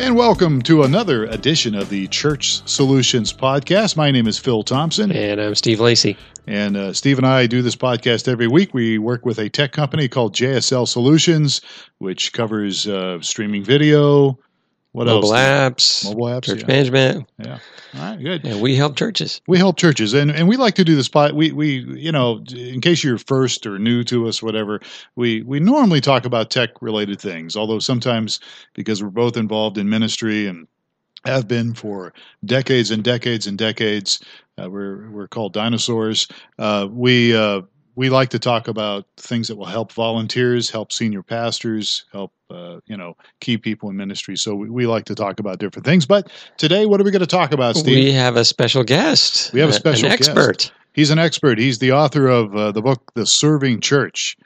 And welcome to another edition of the Church Solutions Podcast. My name is Phil Thompson. And I'm Steve Lacey. And uh, Steve and I do this podcast every week. We work with a tech company called JSL Solutions, which covers uh, streaming video. What mobile else? apps, mobile apps, church yeah. management. Yeah. All right, good. And we help churches. We help churches, and, and we like to do this. Pod, we we you know, in case you're first or new to us, whatever, we we normally talk about tech related things. Although sometimes because we're both involved in ministry and have been for decades and decades and decades, uh, we're we're called dinosaurs. Uh, we uh, we like to talk about things that will help volunteers, help senior pastors, help uh, you know key people in ministry. So we, we, like to talk about different things. But today, what are we going to talk about, Steve? We have a special guest. We have a special an expert. Guest. He's an expert. He's the author of uh, the book, The Serving Church.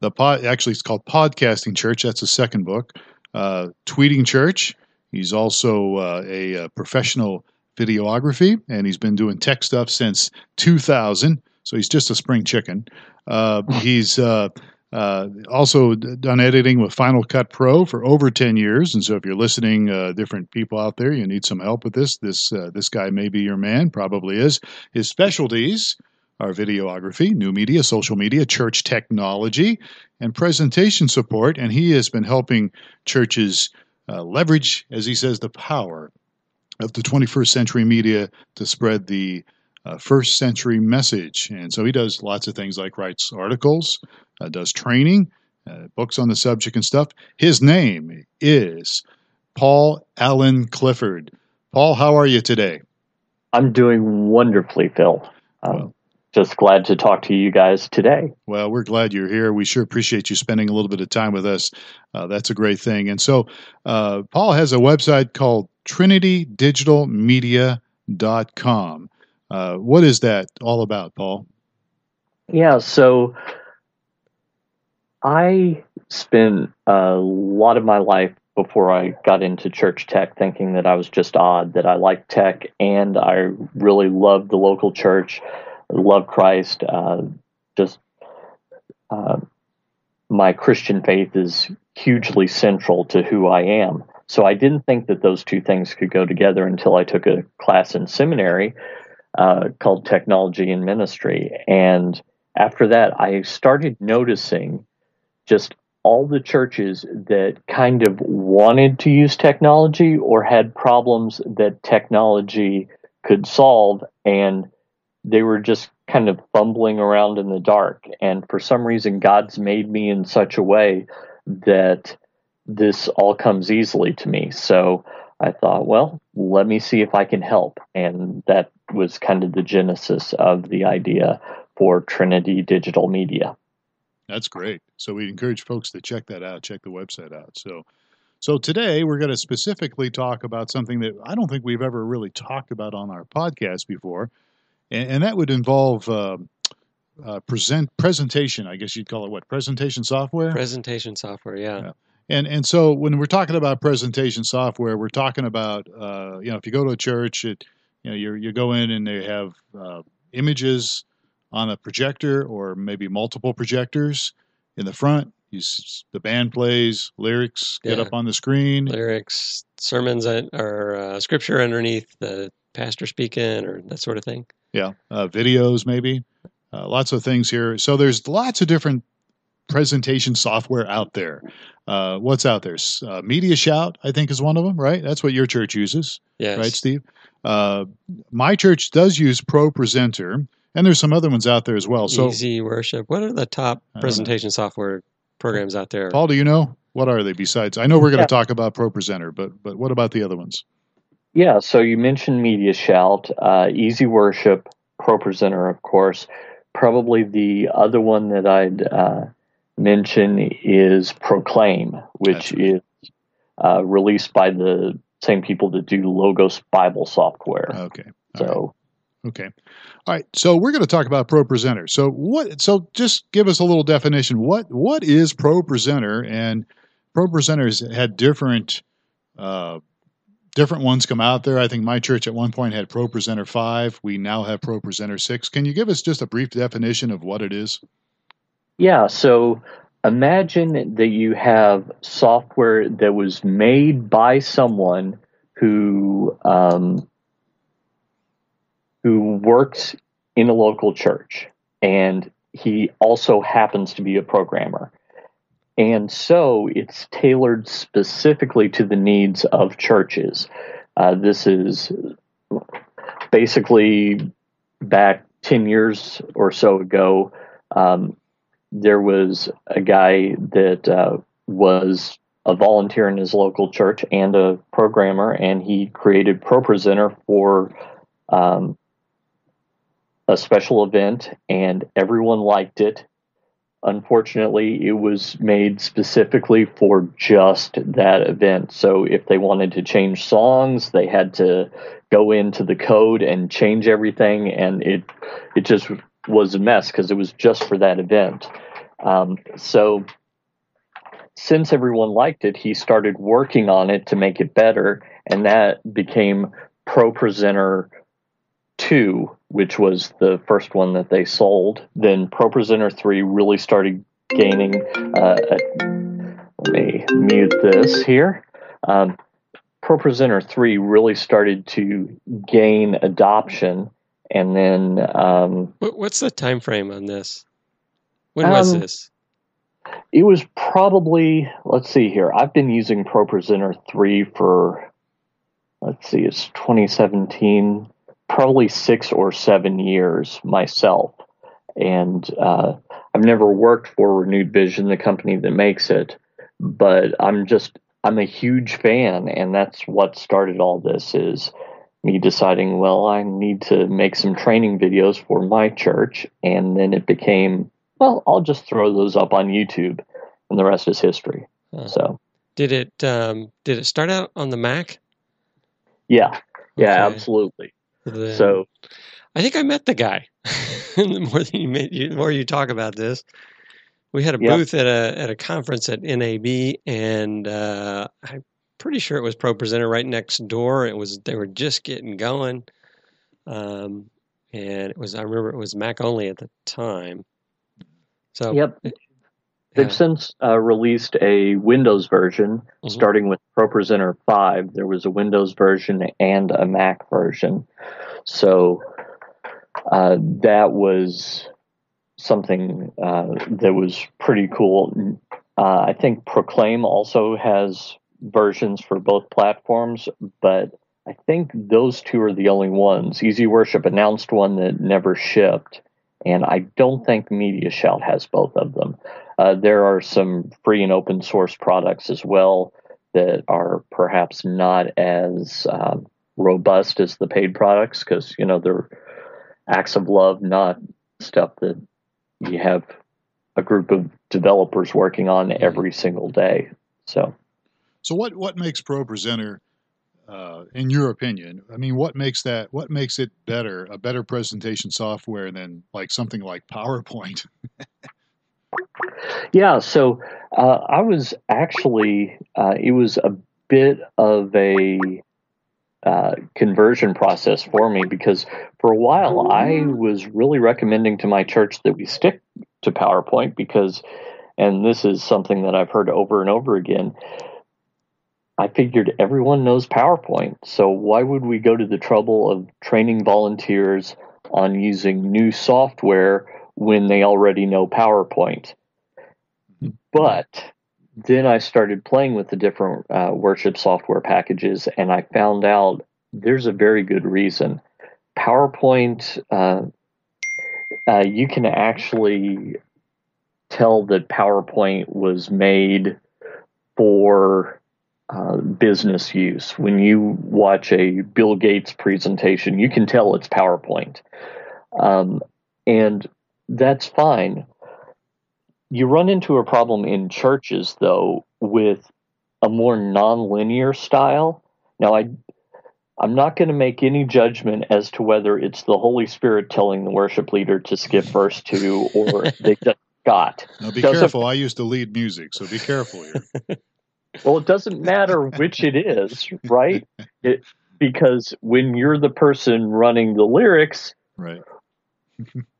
The pod, actually, it's called Podcasting Church. That's the second book. Uh, Tweeting Church. He's also uh, a, a professional videography, and he's been doing tech stuff since 2000. So he's just a spring chicken. Uh, he's uh, uh, also done editing with Final Cut Pro for over 10 years. And so if you're listening, uh, different people out there, you need some help with this. This uh, this guy may be your man, probably is. His specialties are videography, new media, social media, church technology, and presentation support. And he has been helping churches uh, leverage, as he says, the power of the 21st century media to spread the uh, first century message. And so he does lots of things like writes articles, uh, does training, uh, books on the subject and stuff. His name is Paul Alan Clifford. Paul, how are you today? I'm doing wonderfully, Phil. Um, well, just glad to talk to you guys today. Well, we're glad you're here. We sure appreciate you spending a little bit of time with us. Uh, that's a great thing. And so, uh, Paul has a website called trinitydigitalmedia.com. Uh, what is that all about, Paul? Yeah, so I spent a lot of my life before I got into church tech thinking that I was just odd, that I liked tech and I really loved the local church, loved Christ. Uh, just uh, my Christian faith is hugely central to who I am. So I didn't think that those two things could go together until I took a class in seminary uh, called Technology and Ministry. And after that, I started noticing just all the churches that kind of wanted to use technology or had problems that technology could solve. And they were just kind of fumbling around in the dark. And for some reason, God's made me in such a way that this all comes easily to me. So I thought, well, let me see if I can help. And that was kind of the genesis of the idea for Trinity Digital Media. That's great. So we encourage folks to check that out, check the website out. So so today we're going to specifically talk about something that I don't think we've ever really talked about on our podcast before, and, and that would involve uh, uh, present presentation. I guess you'd call it what presentation software. Presentation software, yeah. yeah. And and so when we're talking about presentation software, we're talking about uh, you know if you go to a church, it you know you you go in and they have uh, images on a projector or maybe multiple projectors in the front. You, the band plays, lyrics get yeah. up on the screen. Lyrics, sermons, or uh, scripture underneath the pastor speaking, or that sort of thing. Yeah, uh, videos maybe. Uh, lots of things here. So there's lots of different presentation software out there. Uh, what's out there? Uh, MediaShout, I think, is one of them, right? That's what your church uses, yes. right, Steve? Uh, my church does use ProPresenter, and there's some other ones out there as well. So EasyWorship. What are the top presentation software programs out there? Paul, do you know what are they besides? I know we're going to yeah. talk about ProPresenter, but but what about the other ones? Yeah, so you mentioned MediaShout, uh, Easy Worship, ProPresenter, of course. Probably the other one that I'd uh, mention is Proclaim, which right. is uh, released by the same people that do Logos Bible software. Okay. All so, Okay. All right. So we're going to talk about ProPresenter. So what? So just give us a little definition. What What is ProPresenter? And ProPresenters had different uh, different ones come out there. I think my church at one point had ProPresenter five. We now have ProPresenter six. Can you give us just a brief definition of what it is? Yeah. So imagine that you have software that was made by someone who um, who works in a local church and he also happens to be a programmer. And so it's tailored specifically to the needs of churches. Uh, this is basically back 10 years or so ago. Um, there was a guy that uh, was a volunteer in his local church and a programmer, and he created ProPresenter for um, a special event and everyone liked it. Unfortunately, it was made specifically for just that event. So if they wanted to change songs, they had to go into the code and change everything, and it it just was a mess because it was just for that event. Um, so since everyone liked it, he started working on it to make it better, and that became ProPresenter 2, which was the first one that they sold. Then ProPresenter 3 really started gaining. Uh, a, let me mute this here. Um, ProPresenter 3 really started to gain adoption, and then. Um, What's the time frame on this? When was um, this? It was probably, let's see here. I've been using ProPresenter 3 for, let's see, it's 2017 probably six or seven years myself. And uh, I've never worked for Renewed Vision, the company that makes it, but I'm just I'm a huge fan, and that's what started all this is me deciding, well, I need to make some training videos for my church, and then it became, well, I'll just throw those up on YouTube, and the rest is history. Huh. So, did it um, did it start out on the Mac? Yeah, yeah, okay. absolutely. Then, so I think I met the guy. the more you met, the more you talk about this, we had a booth at a at a conference at NAB, and uh, I'm pretty sure it was ProPresenter right next door. It was they were just getting going, um, and it was I remember it was Mac only at the time. So yep, They've since uh, released a Windows version, mm-hmm. starting with ProPresenter 5. There was a Windows version and a Mac version. So uh, that was something uh, that was pretty cool. Uh, I think Proclaim also has versions for both platforms, but I think those two are the only ones. EasyWorship announced one that never shipped, and I don't think MediaShout has both of them. Uh, there are some free and open source products as well that are perhaps not as um, robust as the paid products because you know they're acts of love, not stuff that you have a group of developers working on every single day. So, so what what makes ProPresenter, uh, in your opinion? I mean, what makes that what makes it better, a better presentation software than like something like PowerPoint? Yeah, so uh, I was actually, uh, it was a bit of a uh, conversion process for me because for a while I was really recommending to my church that we stick to PowerPoint because, and this is something that I've heard over and over again. I figured everyone knows PowerPoint, so why would we go to the trouble of training volunteers on using new software when they already know PowerPoint? But then I started playing with the different uh, worship software packages, and I found out there's a very good reason. PowerPoint, uh, uh, you can actually tell that PowerPoint was made for uh, business use. When you watch a Bill Gates presentation, you can tell it's PowerPoint. Um, and that's fine. You run into a problem in churches, though, with a more nonlinear style. Now, I I'm not going to make any judgment as to whether it's the Holy Spirit telling the worship leader to skip verse two or they just got. Now be careful. I used to lead music, so be careful here. well, it doesn't matter which it is, right? It, because when you're the person running the lyrics, right.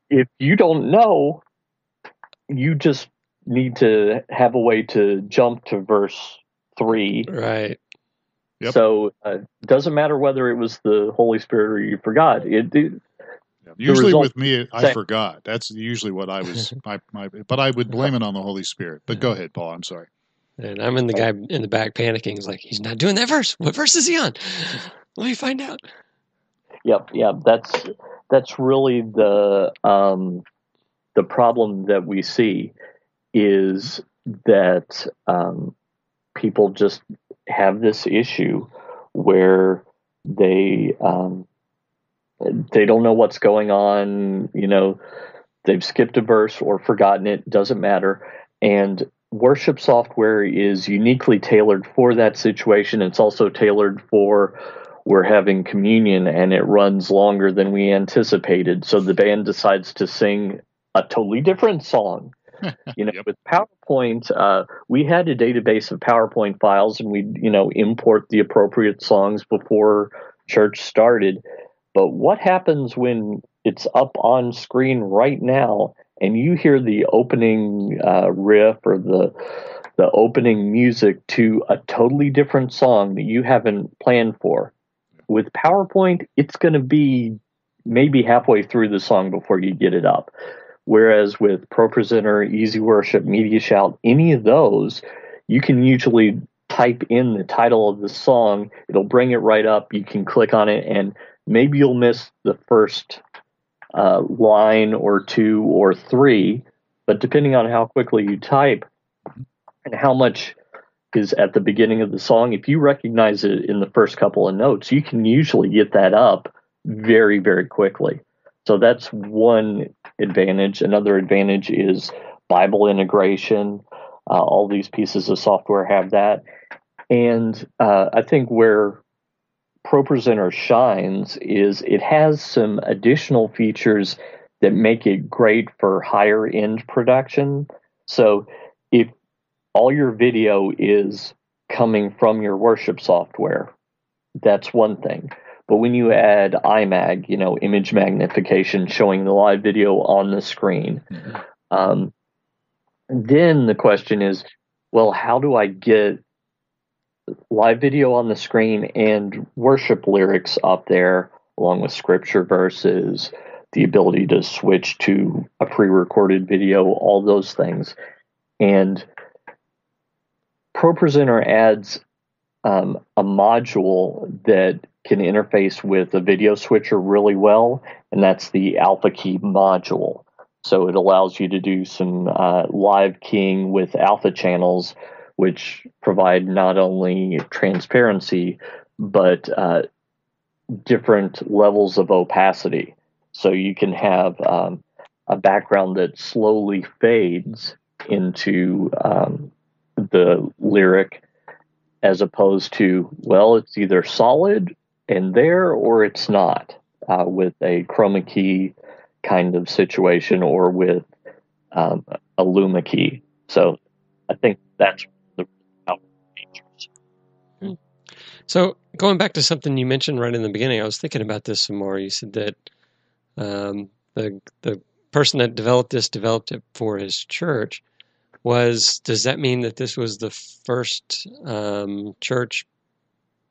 if you don't know, you just need to have a way to jump to verse three. Right. Yep. So it uh, doesn't matter whether it was the Holy Spirit or you forgot. It, it usually with me, I same. forgot. That's usually what I was. my, my, but I would blame it on the Holy Spirit. But go ahead, Paul. I'm sorry. And I'm in the guy in the back panicking. He's like, he's not doing that verse. What verse is he on? Let me find out. Yep, yep. That's that's really the um, the problem that we see is that um, people just have this issue where they um, they don't know what's going on. You know, they've skipped a verse or forgotten it. Doesn't matter. And worship software is uniquely tailored for that situation. It's also tailored for we're having communion and it runs longer than we anticipated. So the band decides to sing a totally different song you know, yep. with PowerPoint, uh, we had a database of PowerPoint files, and we, you know, import the appropriate songs before church started. But what happens when it's up on screen right now, and you hear the opening uh, riff or the the opening music to a totally different song that you haven't planned for? With PowerPoint, it's going to be maybe halfway through the song before you get it up. Whereas with ProPresenter, Easy Worship, MediaShout, any of those, you can usually type in the title of the song. It'll bring it right up. You can click on it, and maybe you'll miss the first uh, line or two or three. But depending on how quickly you type and how much is at the beginning of the song, if you recognize it in the first couple of notes, you can usually get that up very, very quickly. So that's one advantage. Another advantage is Bible integration. Uh, all these pieces of software have that. And uh, I think where ProPresenter shines is it has some additional features that make it great for higher end production. So if all your video is coming from your worship software, that's one thing. But when you add IMAG, you know, image magnification, showing the live video on the screen, mm-hmm. um, then the question is, well, how do I get live video on the screen and worship lyrics up there, along with scripture verses, the ability to switch to a pre-recorded video, all those things, and ProPresenter adds um, a module that can interface with a video switcher really well, and that's the Alpha Key module. So it allows you to do some uh, live keying with alpha channels, which provide not only transparency but uh, different levels of opacity. So you can have um, a background that slowly fades into um, the lyric as opposed to, well, it's either solid and there or it's not uh, with a chroma key kind of situation or with um, a luma key. So I think that's So going back to something you mentioned right in the beginning, I was thinking about this some more. You said that um, the the person that developed this developed it for his church. Was does that mean that this was the first um, church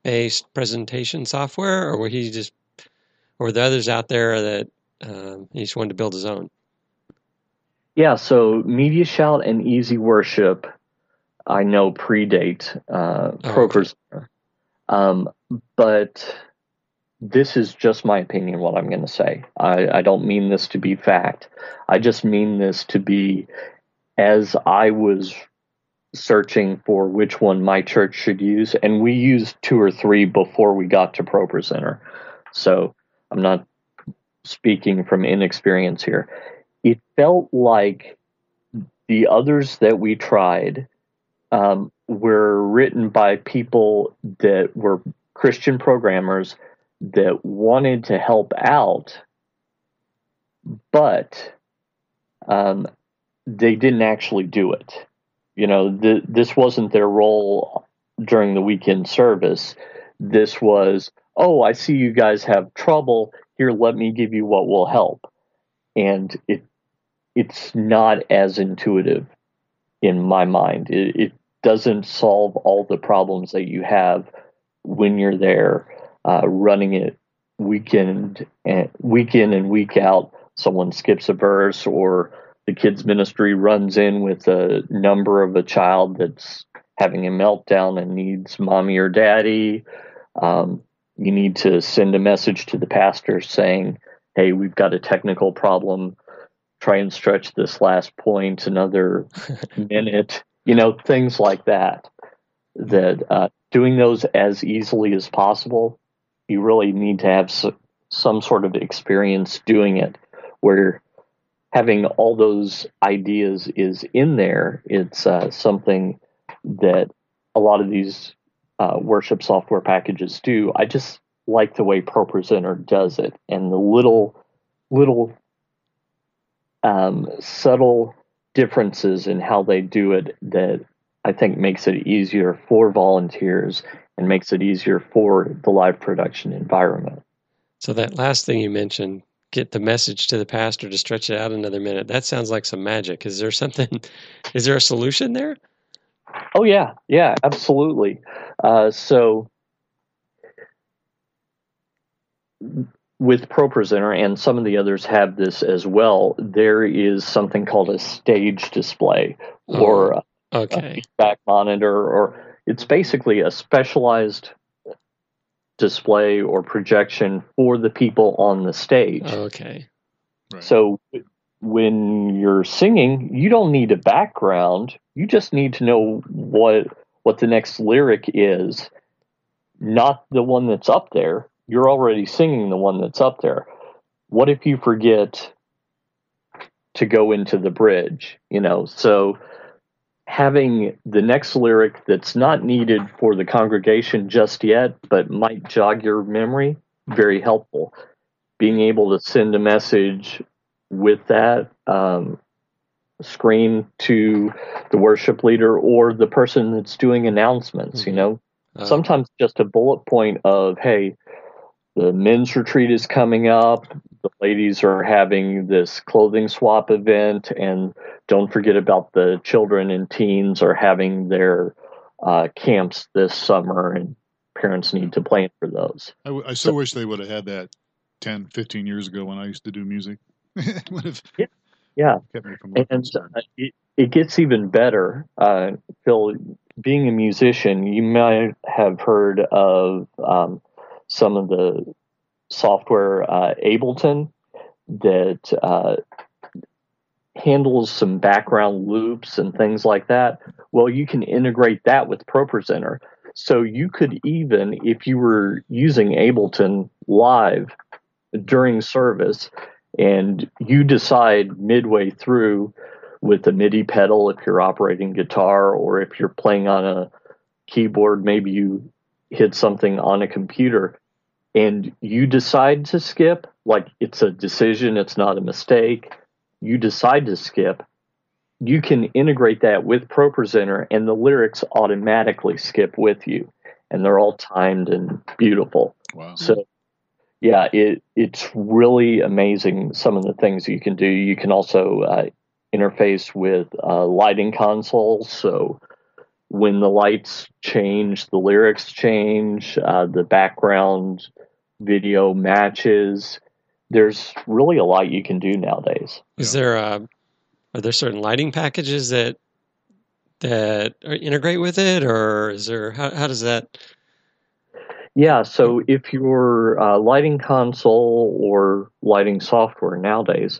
based presentation software, or were he just, or were there others out there that um, he just wanted to build his own? Yeah, so MediaShout and EasyWorship, I know predate uh, oh, okay. Um, but this is just my opinion. What I'm going to say, I, I don't mean this to be fact. I just mean this to be as I was searching for which one my church should use, and we used two or three before we got to ProPresenter. So I'm not speaking from inexperience here. It felt like the others that we tried um, were written by people that were Christian programmers that wanted to help out, but um, they didn't actually do it. You know, th- this wasn't their role during the weekend service. This was, oh, I see you guys have trouble. Here, let me give you what will help. And it it's not as intuitive in my mind. It, it doesn't solve all the problems that you have when you're there uh, running it weekend and week in and week out. Someone skips a verse, or the kids ministry runs in with a number of a child that's having a meltdown and needs mommy or daddy. Um, you need to send a message to the pastor saying, "Hey, we've got a technical problem. Try and stretch this last point another minute." You know, things like that. That uh, doing those as easily as possible. You really need to have some sort of experience doing it, where having all those ideas is in there. It's uh, something that a lot of these uh, worship software packages do. I just like the way ProPresenter does it and the little little um, subtle differences in how they do it that I think makes it easier for volunteers and makes it easier for the live production environment. So that last thing you mentioned, get the message to the pastor to stretch it out another minute. That sounds like some magic. Is there something? Is there a solution there? Oh yeah, yeah, absolutely. Uh, so with ProPresenter and some of the others have this as well. There is something called a stage display oh, or a, okay. a feedback monitor, or it's basically a specialized display or projection for the people on the stage. Okay. Right. So when you're singing, you don't need a background. You just need to know what what the next lyric is, not the one that's up there. You're already singing the one that's up there. What if you forget to go into the bridge, you know? So having the next lyric that's not needed for the congregation just yet, but might jog your memory, very helpful. Being able to send a message with that um, screen to the worship leader or the person that's doing announcements. Mm-hmm. You know, uh, sometimes just a bullet point of, hey, the men's retreat is coming up. The ladies are having this clothing swap event, and don't forget about the children and teens are having their uh, camps this summer, and parents need to plan for those. I, w- I so, so wish they would have had that 10, 15 years ago when I used to do music. would have yeah, yeah. and uh, it, it gets even better. Uh, Phil, being a musician, you might have heard of um, some of the software uh, Ableton that uh, handles some background loops and things like that. Well, you can integrate that with ProPresenter. So you could even, if you were using Ableton live during service, and you decide midway through with a MIDI pedal if you're operating guitar or if you're playing on a keyboard, maybe you hit something on a computer and you decide to skip, like it's a decision, it's not a mistake, you decide to skip, you can integrate that with ProPresenter and the lyrics automatically skip with you. And they're all timed and beautiful. Wow. So yeah, it it's really amazing some of the things you can do. You can also uh, interface with uh, lighting consoles, so when the lights change, the lyrics change, uh, the background video matches. There's really a lot you can do nowadays. Is there uh, are there certain lighting packages that that integrate with it, or is there how how does that? Yeah, so if your uh, lighting console or lighting software nowadays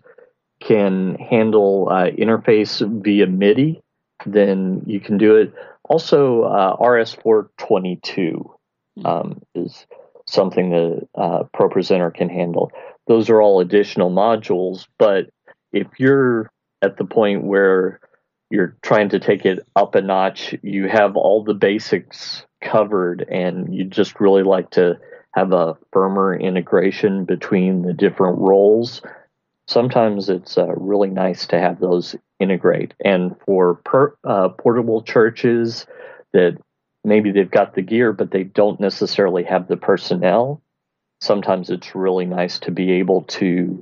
can handle uh, interface via MIDI, then you can do it. Also, uh, RS422 hmm. um, is something that uh, ProPresenter can handle. Those are all additional modules, but if you're at the point where you're trying to take it up a notch, you have all the basics covered and you just really like to have a firmer integration between the different roles. Sometimes it's uh, really nice to have those integrate. And for per, uh, portable churches that maybe they've got the gear, but they don't necessarily have the personnel, sometimes it's really nice to be able to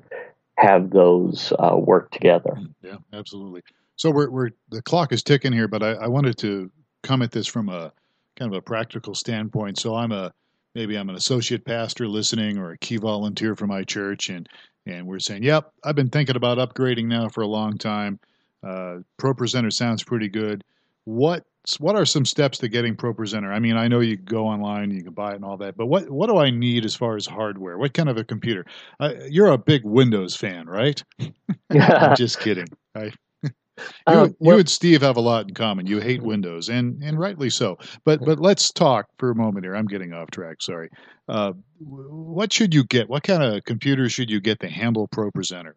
have those uh, work together. Yeah, absolutely. So we're, we're the clock is ticking here, but I, I wanted to come at this from a kind of a practical standpoint. So I'm a maybe I'm an associate pastor listening or a key volunteer for my church, and and we're saying, yep, I've been thinking about upgrading now for a long time. Uh, ProPresenter sounds pretty good. What what are some steps to getting ProPresenter? I mean, I know you go online, you can buy it and all that, but what what do I need as far as hardware? What kind of a computer? Uh, you're a big Windows fan, right? I'm Just kidding. I, you, um, well, you and Steve have a lot in common. You hate Windows, and and rightly so. But but let's talk for a moment here. I'm getting off track. Sorry. Uh, what should you get? What kind of computer should you get to handle ProPresenter?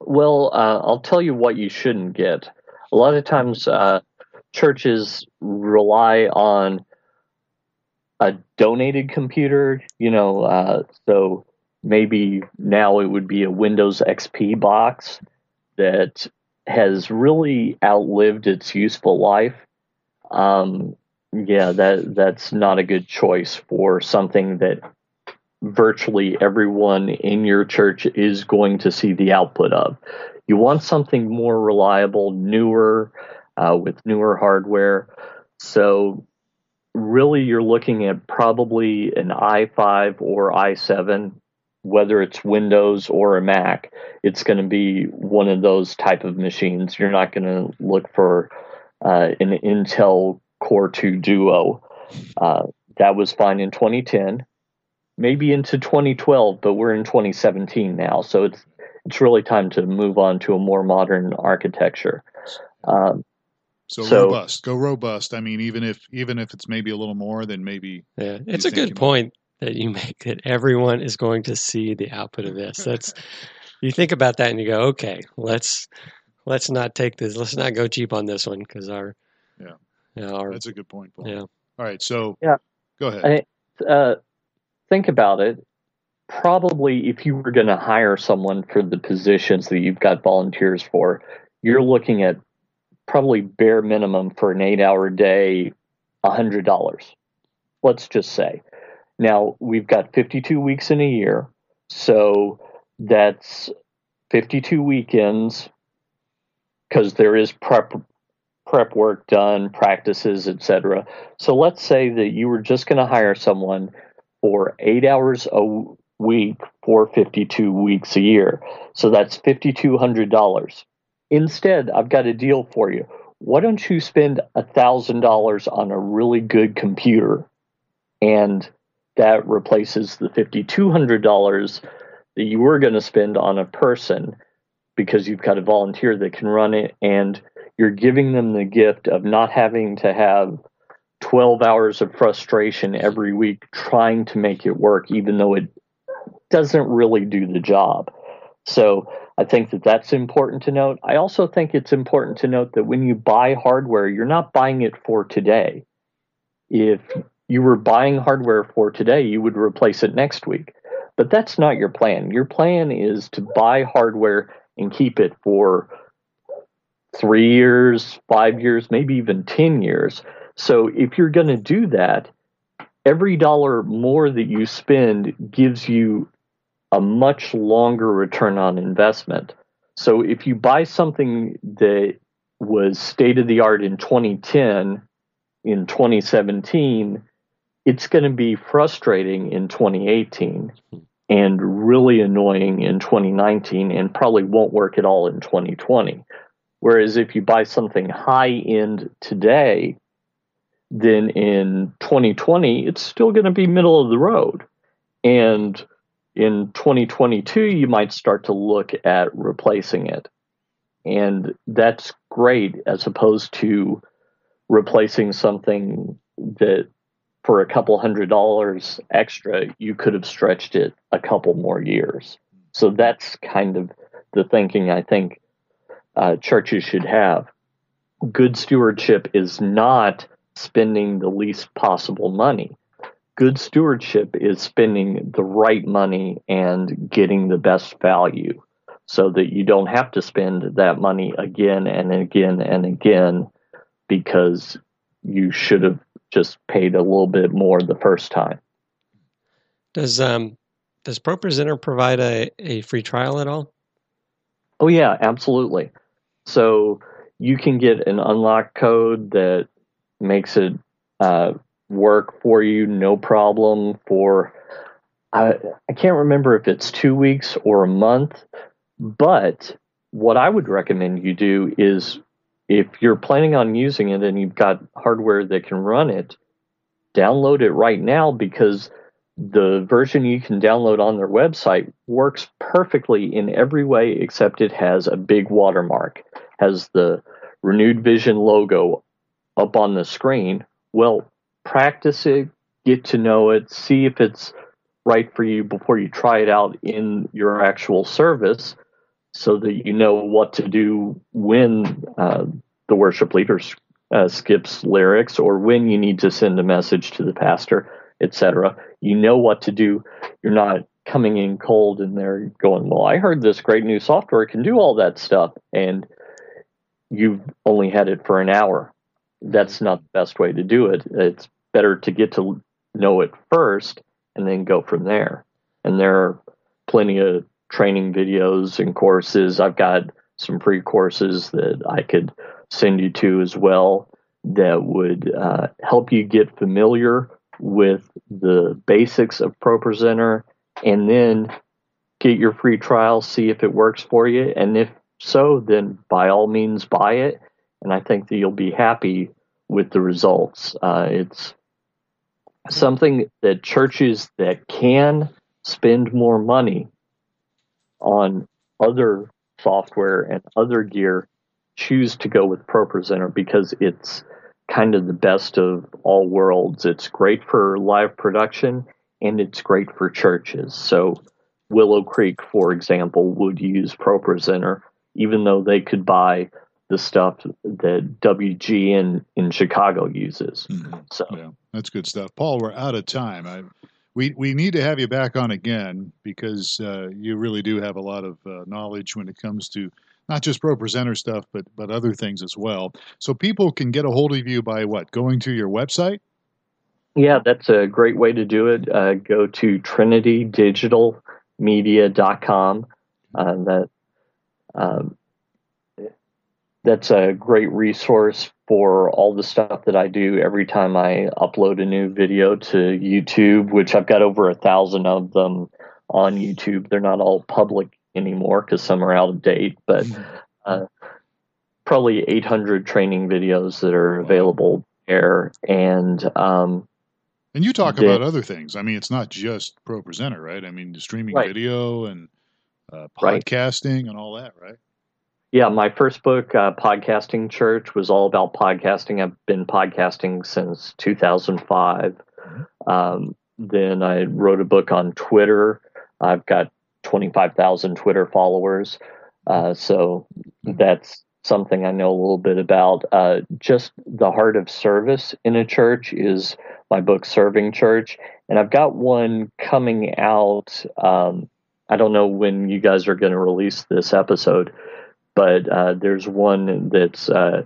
Well, uh, I'll tell you what you shouldn't get. A lot of times, uh, churches rely on a donated computer. You know, uh, so maybe now it would be a Windows XP box that has really outlived its useful life, um, yeah, that that's not a good choice for something that virtually everyone in your church is going to see the output of. You want something more reliable, newer, uh, with newer hardware. So, really, you're looking at probably an i5 or i7 whether it's Windows or a Mac, it's going to be one of those type of machines. You're not going to look for uh, an Intel Core 2 Duo. Uh, that was fine in 2010, maybe into 2012, but we're in 2017 now, so it's it's really time to move on to a more modern architecture. Um, so, so, robust, go robust. I mean, even if even if it's maybe a little more, then maybe yeah, it's a good point that you make that everyone is going to see the output of this. That's you think about that and you go, okay, let's let's not take this. Let's not go cheap on this one because our yeah, you know, our, that's a good point. Paul. Yeah. All right. So yeah, go ahead. I, uh, think about it. Probably, if you were going to hire someone for the positions that you've got volunteers for, you're looking at probably bare minimum for an eight-hour day, a hundred dollars. Let's just say now, we've got 52 weeks in a year, so that's 52 weekends because there is prep prep work done, practices, etc. So let's say that you were just going to hire someone for 8 hours a week for 52 weeks a year. So that's $5200. Instead, I've got a deal for you. Why don't you spend $1000 on a really good computer and that replaces the $5,200 that you were going to spend on a person because you've got a volunteer that can run it and you're giving them the gift of not having to have 12 hours of frustration every week trying to make it work even though it doesn't really do the job. So i think that that's important to note. I also think it's important to note that when you buy hardware you're not buying it for today. If you were buying hardware for today, you would replace it next week. But that's not your plan. Your plan is to buy hardware and keep it for three years, five years, maybe even 10 years. So if you're going to do that, every dollar more that you spend gives you a much longer return on investment. So if you buy something that was state of the art in 2010, in 2017, it's going to be frustrating in 2018 hmm. and really annoying in 2019 and probably won't work at all in 2020. Whereas if you buy something high end today, then in 2020, it's still going to be middle of the road. And in 2022, you might start to look at replacing it. And that's great as opposed to replacing something that for a couple hundred dollars extra, you could have stretched it a couple more years. So that's kind of the thinking I think uh, churches should have. Good stewardship is not spending the least possible money. good stewardship is spending the right money and getting the best value so that you don't have to spend that money again and again and again because you should have just paid a little bit more the first time. Does um does ProPresenter provide a, a free trial at all? Oh yeah, absolutely. So you can get an unlock code that makes it uh, work for you, no problem. For I, I can't remember if it's two weeks or a month, but what I would recommend you do is if you're planning on using it and you've got hardware that can run it, download it right now because the version you can download on their website works perfectly in every way except it has a big watermark, has the renewed vision logo up on the screen. Well, practice it, get to know it, see if it's right for you before you try it out in your actual service so that you know what to do when uh, the worship leader uh, skips lyrics or when you need to send a message to the pastor, etc. You know what to do. You're not coming in cold and they're going, Well, I heard this great new software can do all that stuff. And you've only had it for an hour. That's not the best way to do it. It's better to get to know it first and then go from there. And there are plenty of training videos and courses. I've got some free courses that I could send you to as well that would uh, help you get familiar with the basics of ProPresenter and then get your free trial, see if it works for you. And if so, then by all means buy it. And I think that you'll be happy with the results. Uh, it's something that churches that can spend more money on other software and other gear choose to go with ProPresenter because it's kind of the best of all worlds. It's great for live production and it's great for churches. So Willow Creek, for example, would use ProPresenter even though they could buy the stuff that WGN, in Chicago uses. Mm-hmm. So yeah, that's good stuff. Paul, we're out of time. I, we we need to have you back on again because uh, you really do have a lot of uh, knowledge when it comes to not just ProPresenter stuff, but but other things as well. So people can get a hold of you by what? Going to your website? Yeah, that's a great way to do it. Uh, go to trinitydigitalmedia.com. Uh, that um, that's a great resource for all the stuff that I do every time I upload a new video to YouTube, which I've got over a thousand of them on YouTube. They're not all public anymore because some are out of date, but mm-hmm. uh, probably 800 training videos that are available there. And um, and you talk about other things. I mean, it's not just ProPresenter, right? I mean, streaming right. video and uh, podcasting right. and all that, right? Yeah, my first book, uh, Podcasting Church, was all about podcasting. I've been podcasting since 2005. Mm-hmm. Um, then I wrote a book on Twitter. I've got 25,000 Twitter followers. Uh, so that's something I know a little bit about. Uh, just the heart of service in a church is my book, Serving Church. And I've got one coming out. Um, I don't know when you guys are going to release this episode but uh, there's one that's uh,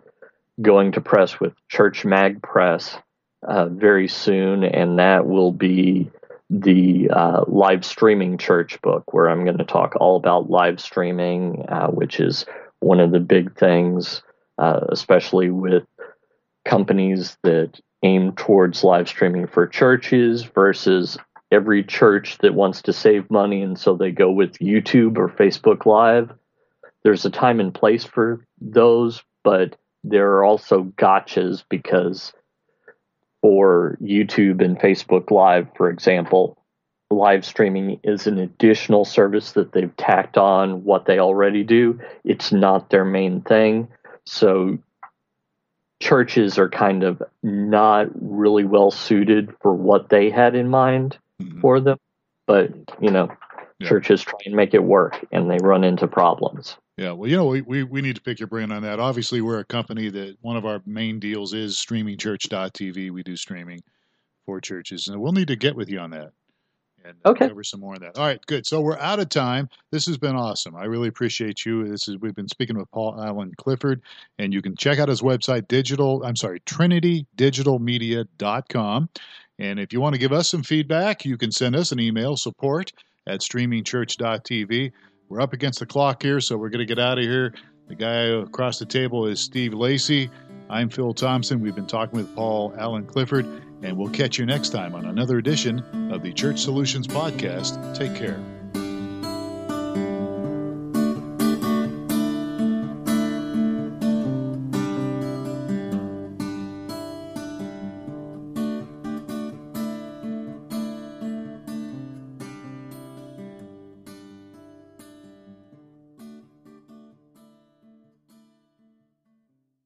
going to press with Church Mag Press uh, very soon, and that will be the uh, live streaming church book, where I'm going to talk all about live streaming, uh, which is one of the big things, uh, especially with companies that aim towards live streaming for churches versus every church that wants to save money and so they go with YouTube or Facebook Live there's a time and place for those, but there are also gotchas because for YouTube and Facebook Live, for example, live streaming is an additional service that they've tacked on what they already do. It's not their main thing. So churches are kind of not really well suited for what they had in mind mm-hmm. for them. But, you know, yeah. churches try and make it work and they run into problems. Yeah, well, you know, we, we, we need to pick your brain on that. Obviously, we're a company that one of our main deals is streamingchurch.tv. We do streaming for churches, and we'll need to get with you on that and okay. cover some more of that. All right, good. So we're out of time. This has been awesome. I really appreciate you. This is we've been speaking with Paul Alan Clifford, and you can check out his website, digital. I'm sorry, trinitydigitalmedia.com. And if you want to give us some feedback, you can send us an email support at streamingchurch.tv. We're up against the clock here, so we're going to get out of here. The guy across the table is Steve Lacey. I'm Phil Thompson. We've been talking with Paul Alan Clifford, and we'll catch you next time on another edition of the Church Solutions Podcast. Take care.